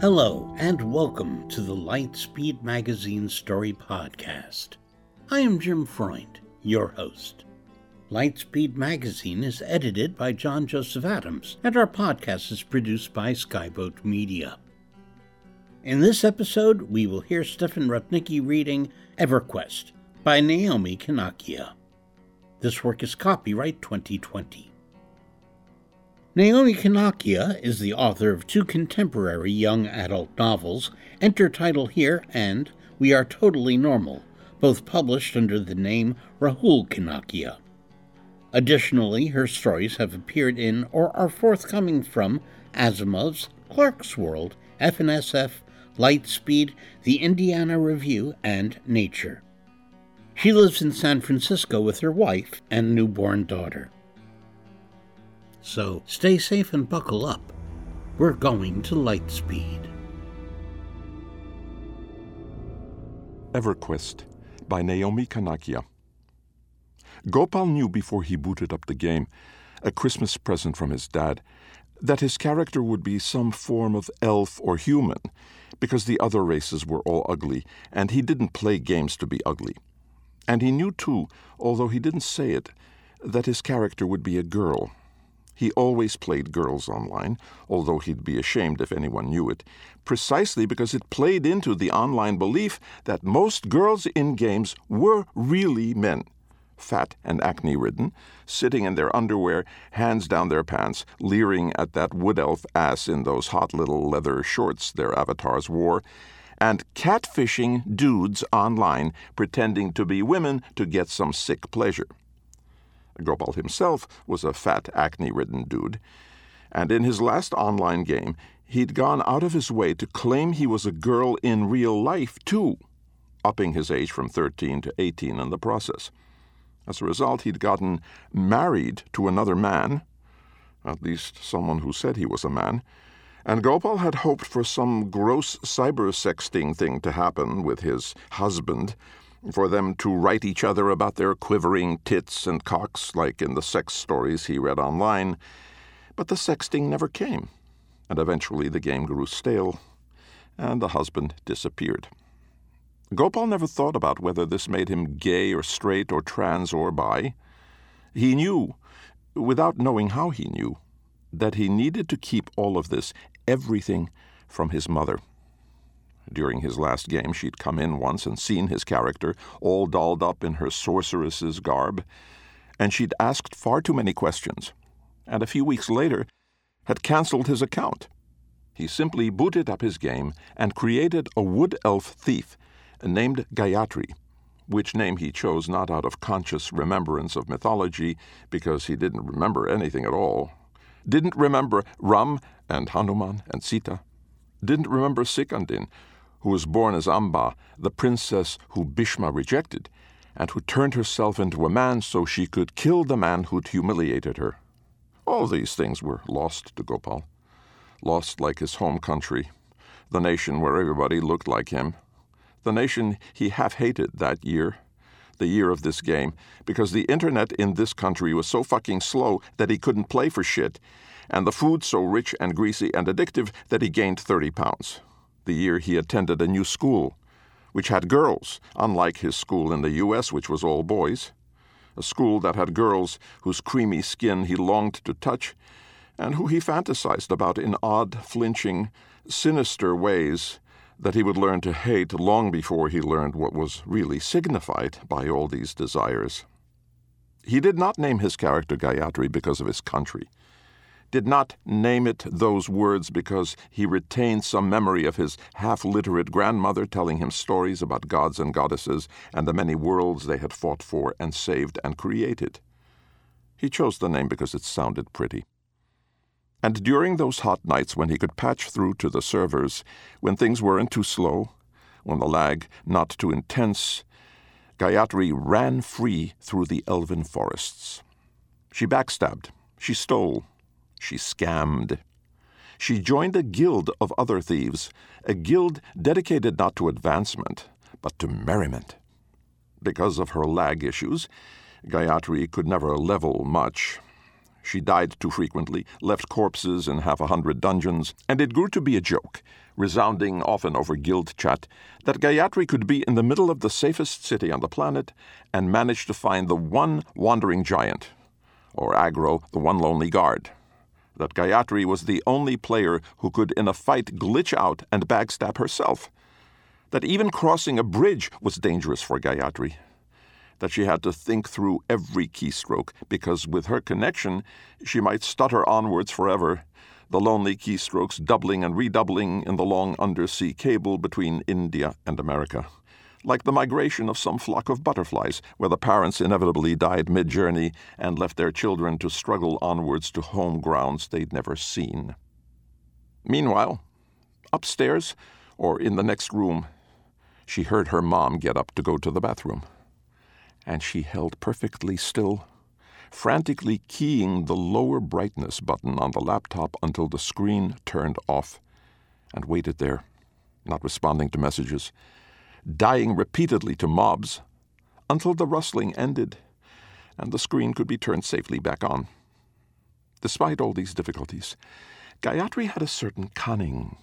Hello, and welcome to the Lightspeed Magazine Story Podcast. I am Jim Freund, your host. Lightspeed Magazine is edited by John Joseph Adams, and our podcast is produced by Skyboat Media. In this episode, we will hear Stefan Rudnicki reading EverQuest by Naomi Kanakia. This work is copyright 2020. Naomi Kanakia is the author of two contemporary young adult novels, Enter Title Here and We Are Totally Normal, both published under the name Rahul Kanakia. Additionally, her stories have appeared in or are forthcoming from Asimov's Clarkesworld, F&SF, Lightspeed, the Indiana Review, and Nature. She lives in San Francisco with her wife and newborn daughter. So stay safe and buckle up. We're going to Lightspeed. EverQuest by Naomi Kanakia. Gopal knew before he booted up the game, a Christmas present from his dad, that his character would be some form of elf or human, because the other races were all ugly, and he didn't play games to be ugly. And he knew, too, although he didn't say it, that his character would be a girl. He always played girls online, although he'd be ashamed if anyone knew it, precisely because it played into the online belief that most girls in games were really men fat and acne ridden, sitting in their underwear, hands down their pants, leering at that wood elf ass in those hot little leather shorts their avatars wore, and catfishing dudes online pretending to be women to get some sick pleasure. Gopal himself was a fat, acne ridden dude, and in his last online game, he'd gone out of his way to claim he was a girl in real life, too, upping his age from 13 to 18 in the process. As a result, he'd gotten married to another man, at least someone who said he was a man, and Gopal had hoped for some gross cyber sexting thing to happen with his husband, for them to write each other about their quivering tits and cocks, like in the sex stories he read online. But the sexting never came, and eventually the game grew stale, and the husband disappeared. Gopal never thought about whether this made him gay or straight or trans or bi. He knew, without knowing how he knew, that he needed to keep all of this, everything, from his mother. During his last game, she'd come in once and seen his character, all dolled up in her sorceress's garb, and she'd asked far too many questions, and a few weeks later had cancelled his account. He simply booted up his game and created a wood elf thief named Gayatri, which name he chose not out of conscious remembrance of mythology, because he didn't remember anything at all. Didn't remember Ram and Hanuman and Sita. Didn't remember Shikhandin, who was born as Amba, the princess who Bhishma rejected, and who turned herself into a man so she could kill the man who'd humiliated her. All these things were lost to Gopal, lost like his home country, the nation where everybody looked like him, the nation he half hated that year, the year of this game, because the internet in this country was so fucking slow that he couldn't play for shit, and the food so rich and greasy and addictive that he gained 30 pounds. The year he attended a new school, which had girls, unlike his school in the U.S., which was all boys. A school that had girls whose creamy skin he longed to touch, and who he fantasized about in odd, flinching, sinister ways that he would learn to hate long before he learned what was really signified by all these desires. He did not name his character Gayatri because of his country, did not name it those words because he retained some memory of his half literate grandmother telling him stories about gods and goddesses and the many worlds they had fought for and saved and created. He chose the name because it sounded pretty. And during those hot nights when he could patch through to the servers, when things weren't too slow, when the lag not too intense, Gayatri ran free through the elven forests. She backstabbed, she stole, she scammed. She joined a guild of other thieves, a guild dedicated not to advancement, but to merriment. Because of her lag issues, Gayatri could never level much, she died too frequently, left corpses in half a hundred dungeons, and it grew to be a joke, resounding often over guild chat, that Gayatri could be in the middle of the safest city on the planet and manage to find the one wandering giant, or aggro, the one lonely guard. That Gayatri was the only player who could in a fight glitch out and backstab herself. That even crossing a bridge was dangerous for Gayatri that she had to think through every keystroke, because with her connection, she might stutter onwards forever, the lonely keystrokes doubling and redoubling in the long undersea cable between India and America. Like the migration of some flock of butterflies, where the parents inevitably died mid journey and left their children to struggle onwards to home grounds they'd never seen. Meanwhile, upstairs, or in the next room, she heard her mom get up to go to the bathroom and she held perfectly still, frantically keying the lower brightness button on the laptop until the screen turned off, and waited there, not responding to messages, dying repeatedly to mobs, until the rustling ended and the screen could be turned safely back on. Despite all these difficulties, Gayatri had a certain cunning.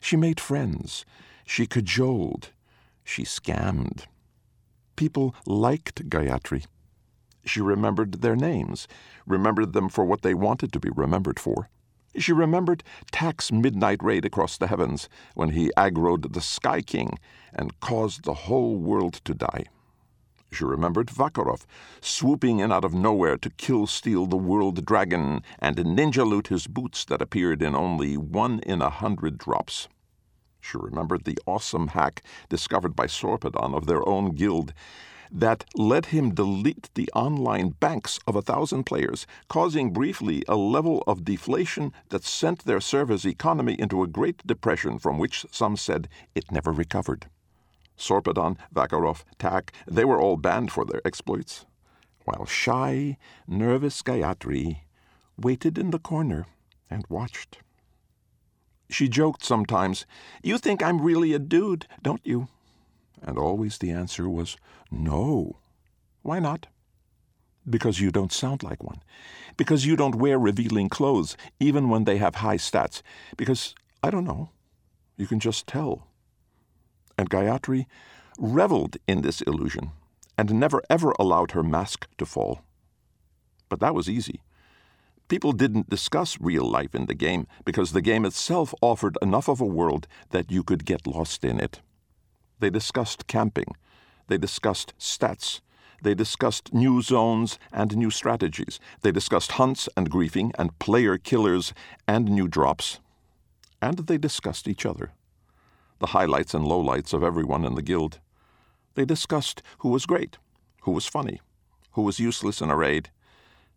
She made friends. She cajoled. She scammed. People liked Gayatri. She remembered their names, remembered them for what they wanted to be remembered for. She remembered Tak's midnight raid across the heavens when he aggroed the Sky King and caused the whole world to die. She remembered Vakarov swooping in out of nowhere to kill steal the world dragon and ninja loot his boots that appeared in only one in a hundred drops. She remembered the awesome hack discovered by Sorpedon of their own guild that let him delete the online banks of a thousand players, causing briefly a level of deflation that sent their server's economy into a great depression from which some said it never recovered. Sorpedon, Vakarov, Tak, they were all banned for their exploits, while shy, nervous Gayatri waited in the corner and watched. She joked sometimes, You think I'm really a dude, don't you? And always the answer was, No. Why not? Because you don't sound like one. Because you don't wear revealing clothes, even when they have high stats. Because, I don't know, you can just tell. And Gayatri reveled in this illusion and never ever allowed her mask to fall. But that was easy. People didn't discuss real life in the game because the game itself offered enough of a world that you could get lost in it. They discussed camping. They discussed stats. They discussed new zones and new strategies. They discussed hunts and griefing and player killers and new drops. And they discussed each other. The highlights and lowlights of everyone in the guild. They discussed who was great, who was funny, who was useless in a raid,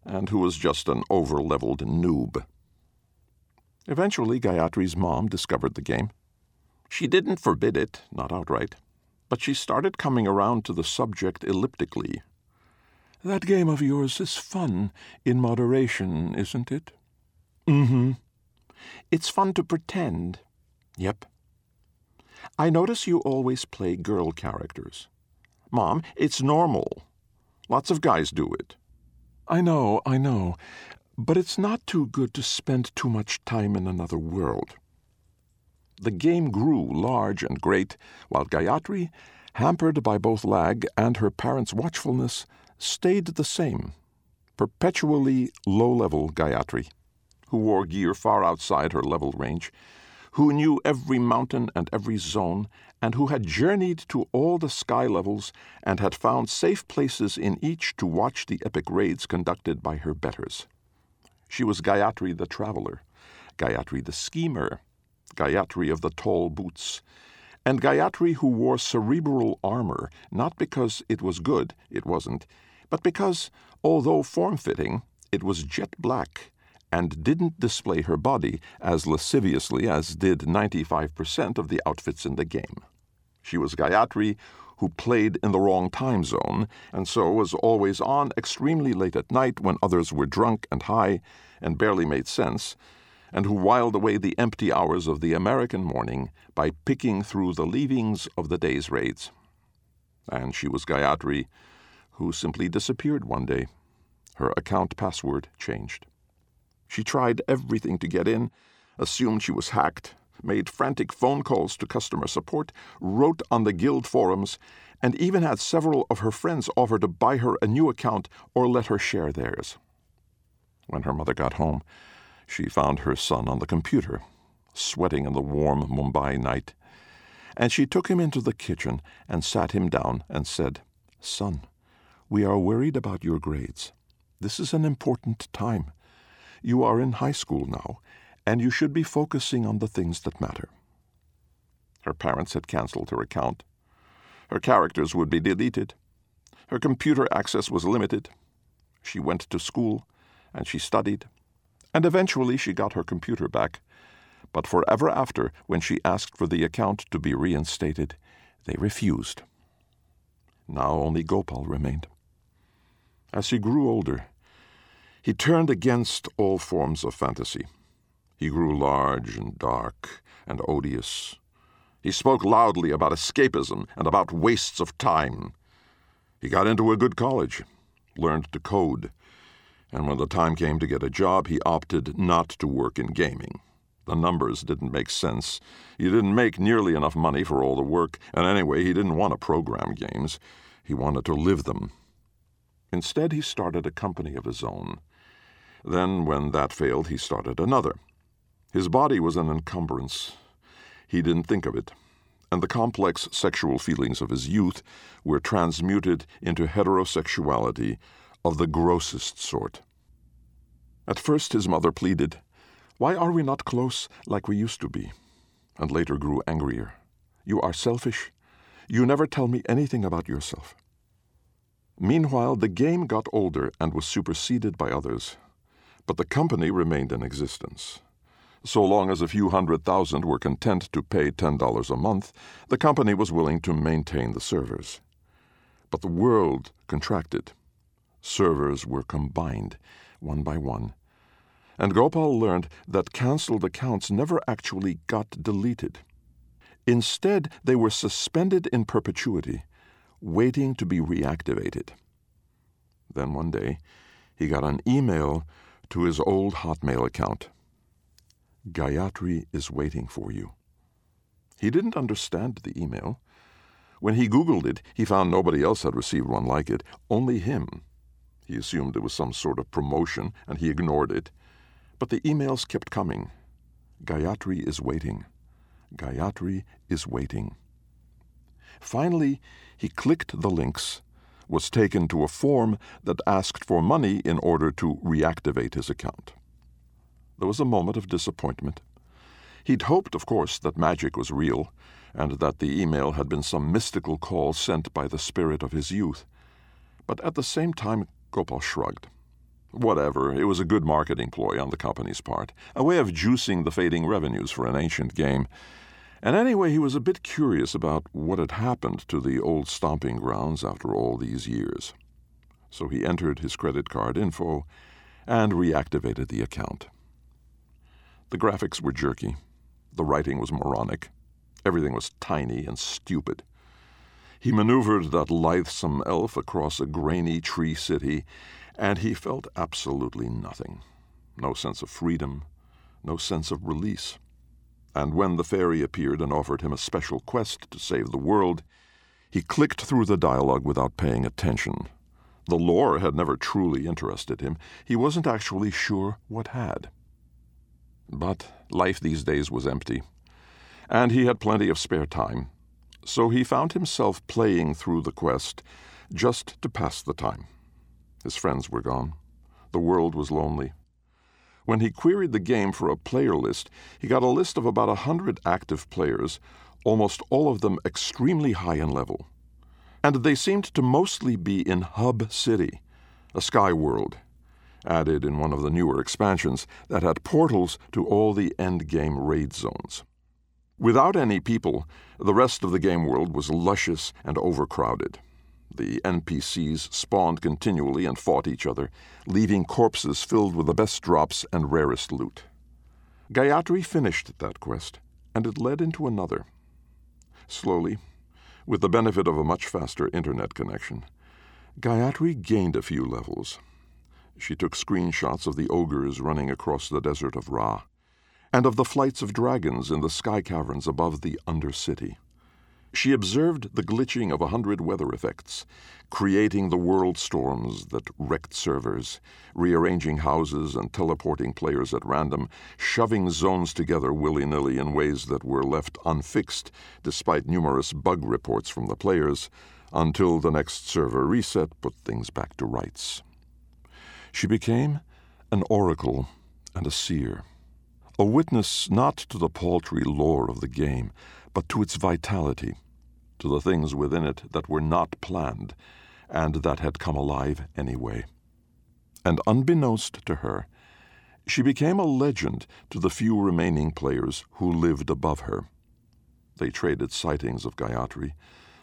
and who was just an over leveled noob. Eventually, Gayatri's mom discovered the game. She didn't forbid it, not outright, but she started coming around to the subject elliptically. That game of yours is fun in moderation, isn't it? Mm hmm. It's fun to pretend. Yep. I notice you always play girl characters. Mom, it's normal. Lots of guys do it. I know, I know. But it's not too good to spend too much time in another world. The game grew large and great, while Gayatri, hampered by both lag and her parents' watchfulness, stayed the same. Perpetually low level Gayatri, who wore gear far outside her level range, who knew every mountain and every zone, and who had journeyed to all the sky levels and had found safe places in each to watch the epic raids conducted by her betters. She was Gayatri the traveler, Gayatri the schemer, Gayatri of the tall boots, and Gayatri who wore cerebral armor, not because it was good, it wasn't, but because, although form fitting, it was jet black and didn't display her body as lasciviously as did 95% of the outfits in the game. She was Gayatri, who played in the wrong time zone, and so was always on extremely late at night when others were drunk and high and barely made sense, and who whiled away the empty hours of the American morning by picking through the leavings of the day's raids. And she was Gayatri, who simply disappeared one day. Her account password changed. She tried everything to get in, assumed she was hacked, made frantic phone calls to customer support, wrote on the guild forums, and even had several of her friends offer to buy her a new account or let her share theirs. When her mother got home, she found her son on the computer, sweating in the warm Mumbai night, and she took him into the kitchen and sat him down and said, Son, we are worried about your grades. This is an important time. You are in high school now, and you should be focusing on the things that matter. Her parents had canceled her account. Her characters would be deleted. Her computer access was limited. She went to school, and she studied, and eventually she got her computer back. But forever after, when she asked for the account to be reinstated, they refused. Now only Gopal remained. As he grew older, he turned against all forms of fantasy. He grew large and dark and odious. He spoke loudly about escapism and about wastes of time. He got into a good college, learned to code, and when the time came to get a job, he opted not to work in gaming. The numbers didn't make sense. He didn't make nearly enough money for all the work, and anyway, he didn't want to program games. He wanted to live them. Instead, he started a company of his own. Then, when that failed, he started another. His body was an encumbrance. He didn't think of it, and the complex sexual feelings of his youth were transmuted into heterosexuality of the grossest sort. At first, his mother pleaded, Why are we not close like we used to be? and later grew angrier. You are selfish. You never tell me anything about yourself. Meanwhile, the game got older and was superseded by others but the company remained in existence. So long as a few hundred thousand were content to pay $10 a month, the company was willing to maintain the servers. But the world contracted. Servers were combined, one by one. And Gopal learned that cancelled accounts never actually got deleted. Instead, they were suspended in perpetuity, waiting to be reactivated. Then one day, he got an email to his old Hotmail account. Gayatri is waiting for you. He didn't understand the email. When he Googled it, he found nobody else had received one like it, only him. He assumed it was some sort of promotion, and he ignored it. But the emails kept coming. Gayatri is waiting. Gayatri is waiting. Finally, he clicked the links was taken to a form that asked for money in order to reactivate his account. There was a moment of disappointment. He'd hoped, of course, that magic was real, and that the email had been some mystical call sent by the spirit of his youth. But at the same time, Gopal shrugged. Whatever, it was a good marketing ploy on the company's part, a way of juicing the fading revenues for an ancient game, and anyway, he was a bit curious about what had happened to the old stomping grounds after all these years. So he entered his credit card info and reactivated the account. The graphics were jerky. The writing was moronic. Everything was tiny and stupid. He maneuvered that lithesome elf across a grainy tree city, and he felt absolutely nothing. No sense of freedom, no sense of release. And when the fairy appeared and offered him a special quest to save the world, he clicked through the dialogue without paying attention. The lore had never truly interested him. He wasn't actually sure what had. But life these days was empty, and he had plenty of spare time, so he found himself playing through the quest just to pass the time. His friends were gone. The world was lonely. When he queried the game for a player list, he got a list of about a hundred active players, almost all of them extremely high in level. And they seemed to mostly be in Hub City, a sky world, added in one of the newer expansions that had portals to all the endgame raid zones. Without any people, the rest of the game world was luscious and overcrowded. The NPCs spawned continually and fought each other, leaving corpses filled with the best drops and rarest loot. Gayatri finished that quest, and it led into another. Slowly, with the benefit of a much faster internet connection, Gayatri gained a few levels. She took screenshots of the ogres running across the desert of Ra, and of the flights of dragons in the sky caverns above the Undercity. She observed the glitching of a hundred weather effects, creating the world storms that wrecked servers, rearranging houses and teleporting players at random, shoving zones together willy nilly in ways that were left unfixed despite numerous bug reports from the players, until the next server reset put things back to rights. She became an oracle and a seer, a witness not to the paltry lore of the game, but to its vitality to the things within it that were not planned and that had come alive anyway. And unbeknownst to her, she became a legend to the few remaining players who lived above her. They traded sightings of Gayatri,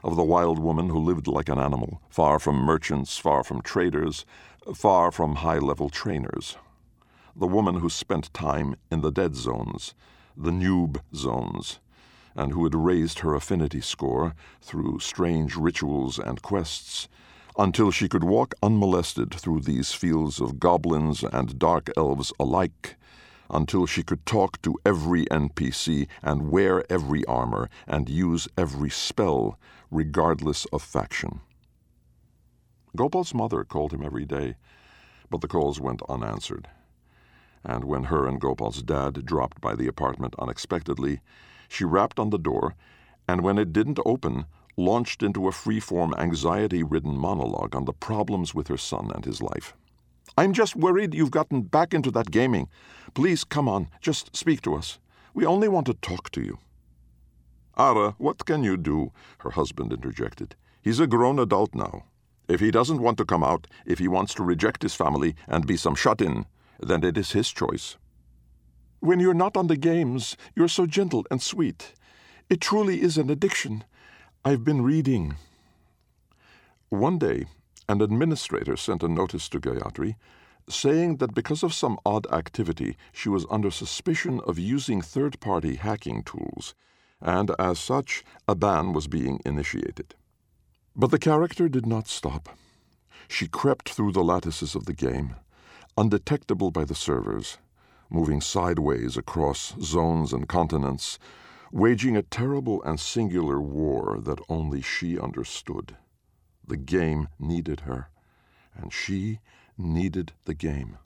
of the wild woman who lived like an animal, far from merchants, far from traders, far from high level trainers. The woman who spent time in the dead zones, the noob zones, and who had raised her affinity score through strange rituals and quests until she could walk unmolested through these fields of goblins and dark elves alike, until she could talk to every NPC and wear every armor and use every spell, regardless of faction. Gopal's mother called him every day, but the calls went unanswered. And when her and Gopal's dad dropped by the apartment unexpectedly, she rapped on the door, and when it didn't open, launched into a free-form, anxiety-ridden monologue on the problems with her son and his life. I'm just worried you've gotten back into that gaming. Please come on, just speak to us. We only want to talk to you. Ara, what can you do? her husband interjected. He's a grown adult now. If he doesn't want to come out, if he wants to reject his family and be some shut in, then it is his choice. When you're not on the games, you're so gentle and sweet. It truly is an addiction. I've been reading. One day, an administrator sent a notice to Gayatri saying that because of some odd activity, she was under suspicion of using third party hacking tools, and as such, a ban was being initiated. But the character did not stop. She crept through the lattices of the game, undetectable by the servers moving sideways across zones and continents, waging a terrible and singular war that only she understood. The game needed her, and she needed the game.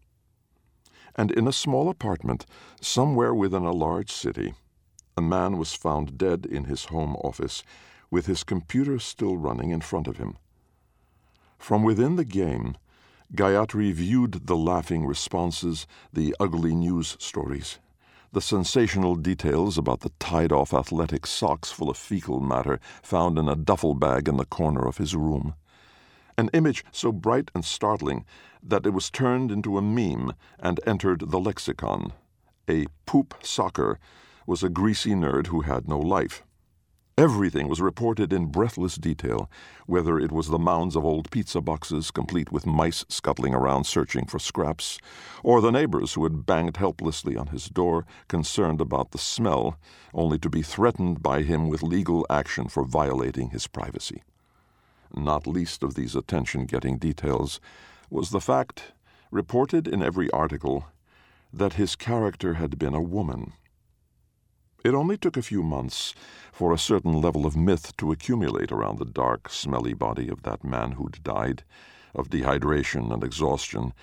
And in a small apartment, somewhere within a large city, a man was found dead in his home office, with his computer still running in front of him. From within the game, Gayatri viewed the laughing responses, the ugly news stories, the sensational details about the tied off athletic socks full of fecal matter found in a duffel bag in the corner of his room. An image so bright and startling that it was turned into a meme and entered the lexicon. A poop socker was a greasy nerd who had no life. Everything was reported in breathless detail, whether it was the mounds of old pizza boxes, complete with mice scuttling around searching for scraps, or the neighbors who had banged helplessly on his door, concerned about the smell, only to be threatened by him with legal action for violating his privacy. Not least of these attention getting details was the fact, reported in every article, that his character had been a woman. It only took a few months for a certain level of myth to accumulate around the dark, smelly body of that man who'd died of dehydration and exhaustion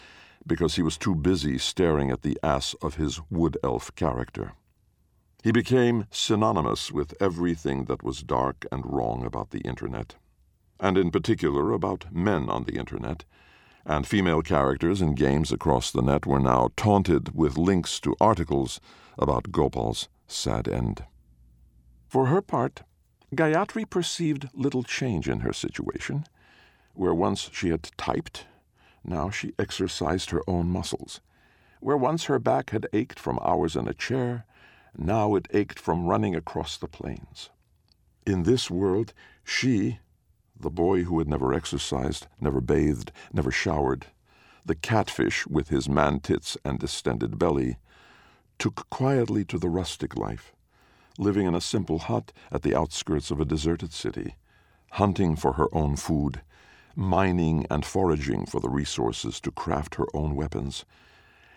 because he was too busy staring at the ass of his wood elf character. He became synonymous with everything that was dark and wrong about the Internet, and in particular about men on the Internet, and female characters in games across the net were now taunted with links to articles about Gopal's sad end. For her part, Gayatri perceived little change in her situation. Where once she had typed, now she exercised her own muscles. Where once her back had ached from hours in a chair, now it ached from running across the plains. In this world, she, the boy who had never exercised, never bathed, never showered, the catfish with his man tits and distended belly, took quietly to the rustic life, living in a simple hut at the outskirts of a deserted city, hunting for her own food, mining and foraging for the resources to craft her own weapons,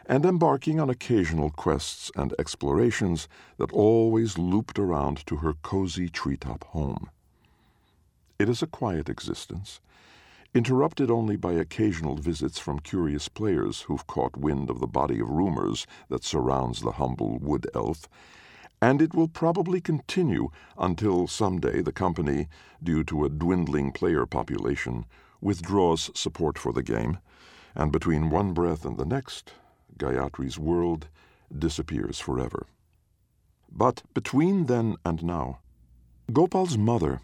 and embarking on occasional quests and explorations that always looped around to her cozy treetop home. It is a quiet existence, interrupted only by occasional visits from curious players who've caught wind of the body of rumors that surrounds the humble wood elf, and it will probably continue until some day the company, due to a dwindling player population, withdraws support for the game, and between one breath and the next, Gayatri's world disappears forever. But between then and now, Gopal's mother,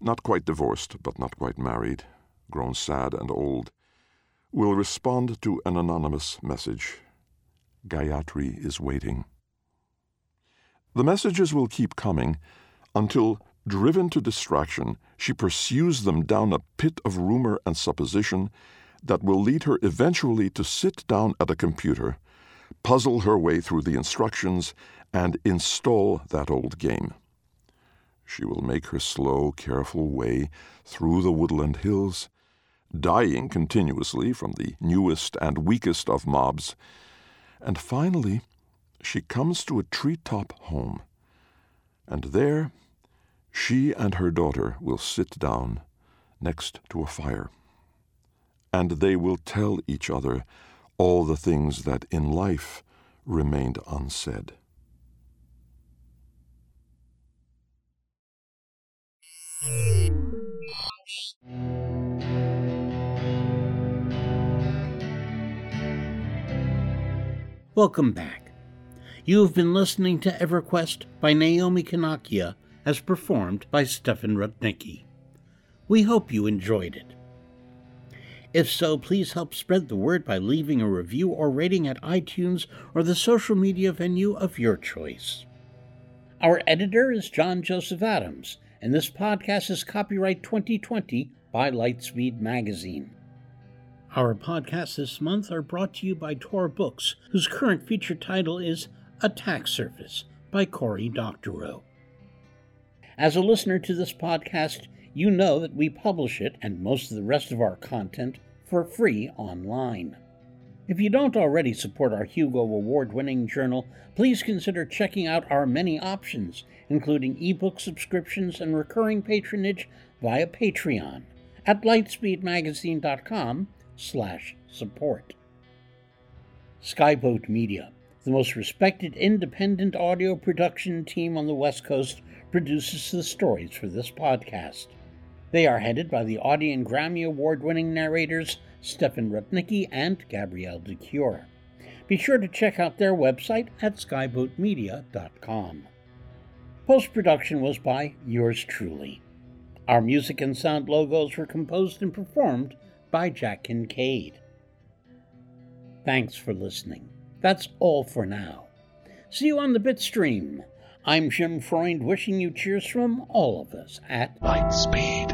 not quite divorced but not quite married, grown sad and old, will respond to an anonymous message. Gayatri is waiting. The messages will keep coming until, driven to distraction, she pursues them down a pit of rumor and supposition that will lead her eventually to sit down at a computer, puzzle her way through the instructions, and install that old game. She will make her slow, careful way through the woodland hills, dying continuously from the newest and weakest of mobs, and finally she comes to a tree-top home, and there she and her daughter will sit down next to a fire, and they will tell each other all the things that in life remained unsaid. Welcome back. You have been listening to EverQuest by Naomi Kanakia as performed by Stefan Rudnicki. We hope you enjoyed it. If so, please help spread the word by leaving a review or rating at iTunes or the social media venue of your choice. Our editor is John Joseph Adams, and this podcast is copyright 2020 by Lightspeed Magazine. Our podcasts this month are brought to you by Tor Books, whose current feature title is Attack Surface by Cory Doctorow. As a listener to this podcast, you know that we publish it and most of the rest of our content for free online. If you don't already support our Hugo Award winning journal, please consider checking out our many options, including ebook subscriptions and recurring patronage via Patreon at lightspeedmagazine.com slash support. Skyboat Media, the most respected independent audio production team on the West Coast, produces the stories for this podcast. They are headed by the Audie and Grammy Award winning narrators Stefan Rudnicki and Gabrielle de Cuir. Be sure to check out their website at skyboatmedia.com. Post production was by yours truly. Our music and sound logos were composed and performed by Jack Kincaid. Thanks for listening. That's all for now. See you on the Bitstream. I'm Jim Freund wishing you cheers from all of us at Lightspeed.